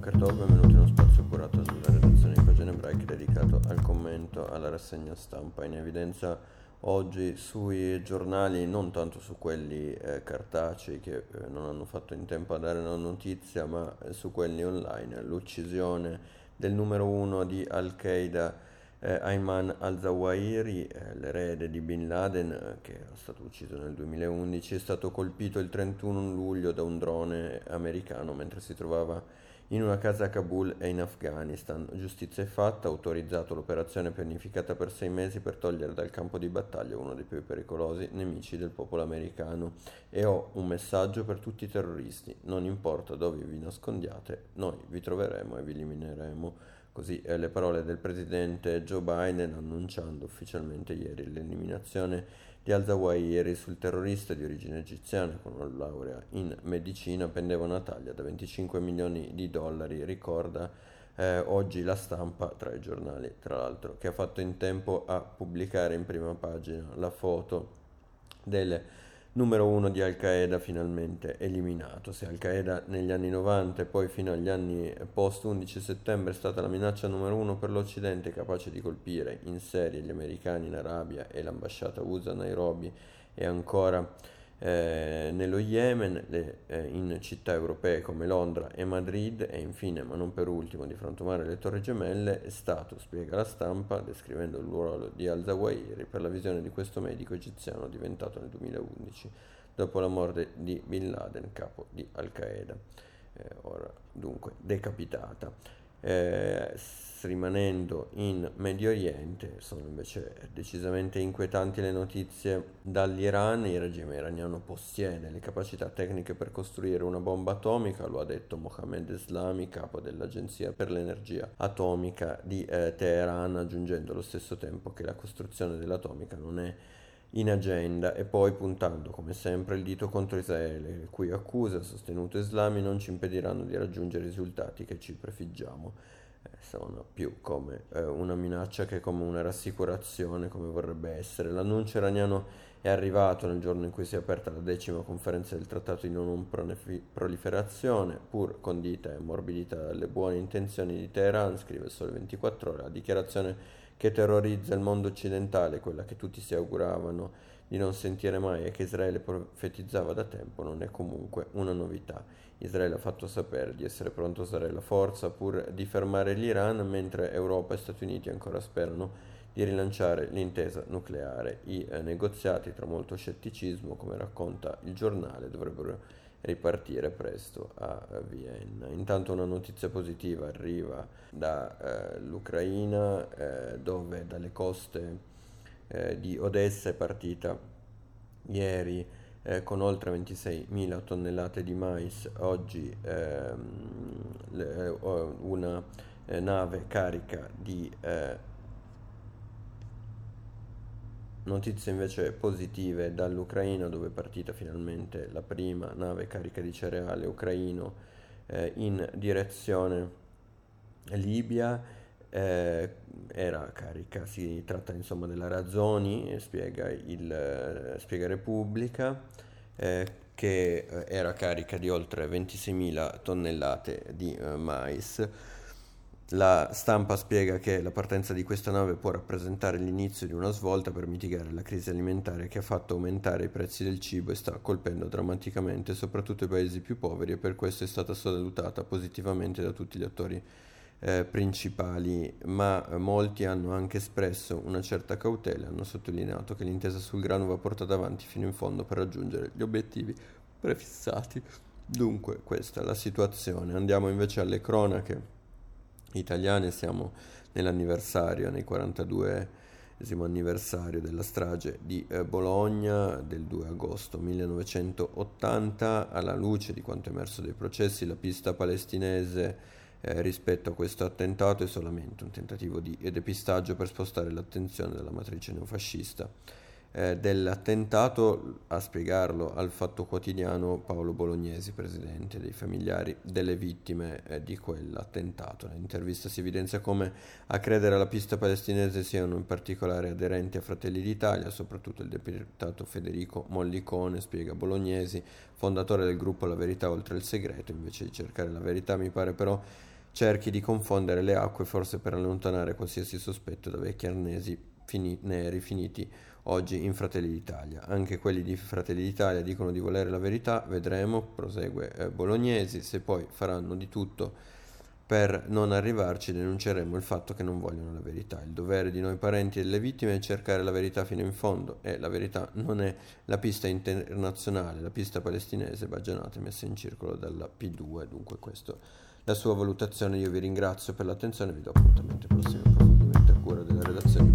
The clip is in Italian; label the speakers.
Speaker 1: Boker Tov, benvenuti in uno spazio curato dalla redazione di Pagine Break dedicato al commento alla rassegna stampa in evidenza oggi sui giornali, non tanto su quelli eh, cartacei che eh, non hanno fatto in tempo a dare la notizia, ma eh, su quelli online, l'uccisione del numero uno di Al-Qaeda eh, Ayman al-Zawahiri, eh, l'erede di Bin Laden, eh, che era stato ucciso nel 2011, è stato colpito il 31 luglio da un drone americano mentre si trovava in una casa a Kabul e in Afghanistan. Giustizia è fatta, ha autorizzato l'operazione pianificata per sei mesi per togliere dal campo di battaglia uno dei più pericolosi nemici del popolo americano. E ho un messaggio per tutti i terroristi, non importa dove vi nascondiate, noi vi troveremo e vi elimineremo. Così eh, le parole del presidente Joe Biden annunciando ufficialmente ieri l'eliminazione di Al-Zawahiri sul terrorista di origine egiziana con una laurea in medicina pendeva una taglia da 25 milioni di dollari, ricorda eh, oggi la stampa tra i giornali, tra l'altro, che ha fatto in tempo a pubblicare in prima pagina la foto delle numero uno di Al Qaeda finalmente eliminato. Se Al Qaeda negli anni 90 e poi fino agli anni post 11 settembre è stata la minaccia numero uno per l'Occidente capace di colpire in serie gli americani in Arabia e l'ambasciata USA a Nairobi e ancora eh, nello Yemen, le, eh, in città europee come Londra e Madrid e infine, ma non per ultimo, di frantumare le Torri Gemelle, è stato, spiega la stampa, descrivendo il ruolo di Al-Zawahiri per la visione di questo medico egiziano diventato nel 2011 dopo la morte di Bin Laden, capo di Al-Qaeda, eh, ora dunque decapitata. Eh, rimanendo in Medio Oriente, sono invece decisamente inquietanti le notizie dall'Iran, il regime iraniano possiede le capacità tecniche per costruire una bomba atomica, lo ha detto Mohammed Eslami, capo dell'Agenzia per l'Energia Atomica di eh, Teheran, aggiungendo allo stesso tempo che la costruzione dell'atomica non è in agenda e poi puntando come sempre il dito contro Israele, le cui accuse, sostenuto Islami, non ci impediranno di raggiungere i risultati che ci prefiggiamo. Sono più come eh, una minaccia che come una rassicurazione, come vorrebbe essere. L'annuncio iraniano è arrivato nel giorno in cui si è aperta la decima conferenza del trattato di non proliferazione, pur condita e ammorbidita dalle buone intenzioni di Teheran, scrive il Sole 24 ore, la dichiarazione che terrorizza il mondo occidentale, quella che tutti si auguravano di non sentire mai e che Israele profetizzava da tempo, non è comunque una novità. Israele ha fatto sapere di essere pronto a usare la forza pur di fermare l'Iran, mentre Europa e Stati Uniti ancora sperano di rilanciare l'intesa nucleare. I eh, negoziati, tra molto scetticismo, come racconta il giornale, dovrebbero ripartire presto a Vienna. Intanto una notizia positiva arriva dall'Ucraina eh, eh, dove dalle coste eh, di Odessa è partita ieri eh, con oltre 26.000 tonnellate di mais, oggi ehm, le, una eh, nave carica di Notizie invece positive dall'Ucraina dove è partita finalmente la prima nave carica di cereale ucraino eh, in direzione Libia. Eh, era carica, si tratta insomma della Razzoni, spiega, il, eh, spiega Repubblica, eh, che eh, era carica di oltre 26.000 tonnellate di eh, mais. La stampa spiega che la partenza di questa nave può rappresentare l'inizio di una svolta per mitigare la crisi alimentare che ha fatto aumentare i prezzi del cibo e sta colpendo drammaticamente soprattutto i paesi più poveri e per questo è stata salutata positivamente da tutti gli attori eh, principali, ma molti hanno anche espresso una certa cautela, hanno sottolineato che l'intesa sul grano va portata avanti fino in fondo per raggiungere gli obiettivi prefissati. Dunque, questa è la situazione. Andiamo invece alle cronache italiane siamo nell'anniversario, nei 42 anniversario della strage di eh, Bologna del 2 agosto 1980 alla luce di quanto emerso dai processi la pista palestinese eh, rispetto a questo attentato è solamente un tentativo di depistaggio per spostare l'attenzione dalla matrice neofascista eh, dell'attentato, a spiegarlo al Fatto Quotidiano Paolo Bolognesi, presidente dei familiari delle vittime eh, di quell'attentato. Nell'intervista si evidenzia come a credere alla pista palestinese siano in particolare aderenti a Fratelli d'Italia, soprattutto il deputato Federico Mollicone, spiega Bolognesi, fondatore del gruppo La Verità oltre il segreto, invece di cercare la verità mi pare però cerchi di confondere le acque forse per allontanare qualsiasi sospetto da vecchi arnesi fini- neri finiti oggi in Fratelli d'Italia. Anche quelli di Fratelli d'Italia dicono di volere la verità, vedremo, prosegue eh, Bolognesi, se poi faranno di tutto per non arrivarci denunceremo il fatto che non vogliono la verità. Il dovere di noi parenti delle vittime è cercare la verità fino in fondo e la verità non è la pista internazionale, la pista palestinese baggianata e messa in circolo dalla P2, dunque questa la sua valutazione. Io vi ringrazio per l'attenzione e vi do appuntamento ai prossimi approfondimenti a cura della redazione